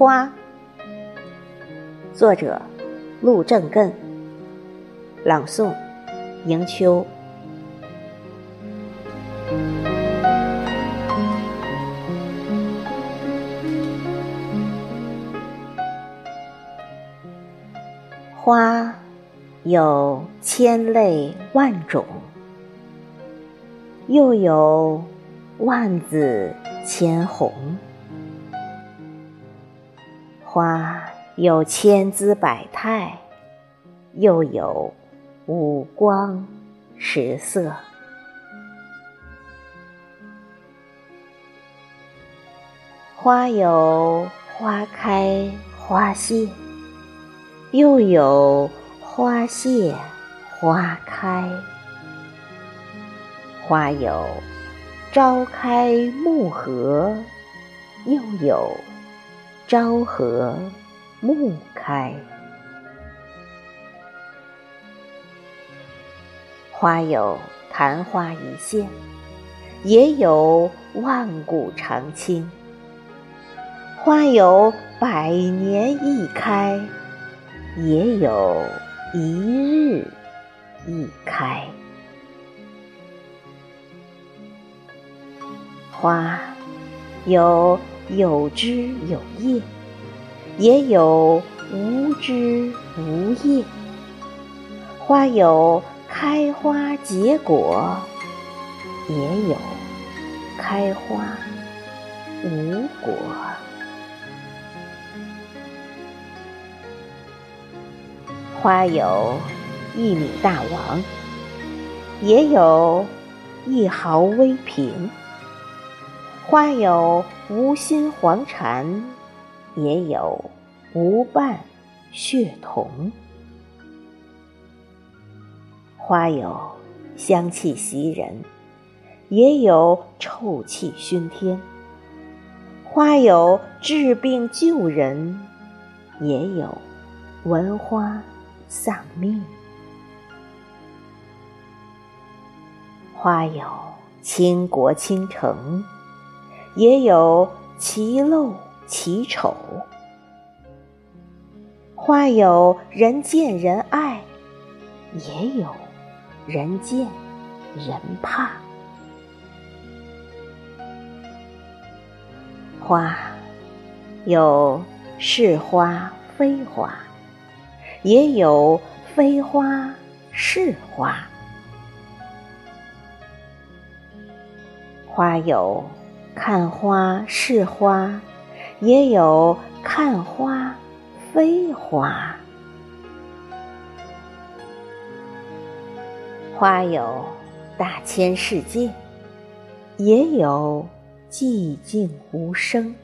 花，作者陆正根，朗诵迎秋。花有千类万种，又有万紫千红。花有千姿百态，又有五光十色。花有花开花谢，又有花谢花开。花有朝开暮合，又有。朝和暮开，花有昙花一现，也有万古长青；花有百年一开，也有一日一开。花有。有枝有叶，也有无枝无叶。花有开花结果，也有开花无果。花有一米大王，也有一毫微平。花有无心黄蝉，也有无伴血桐；花有香气袭人，也有臭气熏天；花有治病救人，也有闻花丧命；花有倾国倾城。也有其陋其丑，花有人见人爱，也有人见人怕。花有是花非花，也有非花是花。花有。看花是花，也有看花非花。花有大千世界，也有寂静无声。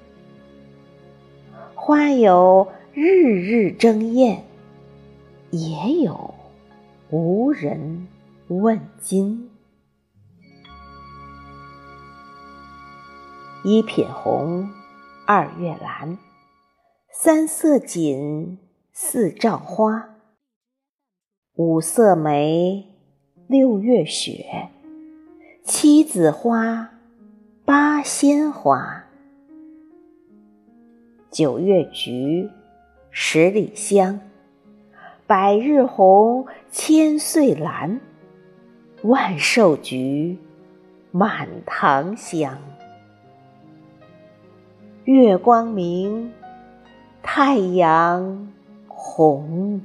花有日日争艳，也有无人问津。一品红，二月兰，三色堇，四照花，五色梅，六月雪，七子花，八仙花，九月菊，十里香，百日红，千岁兰，万寿菊，满堂香。月光明，太阳红。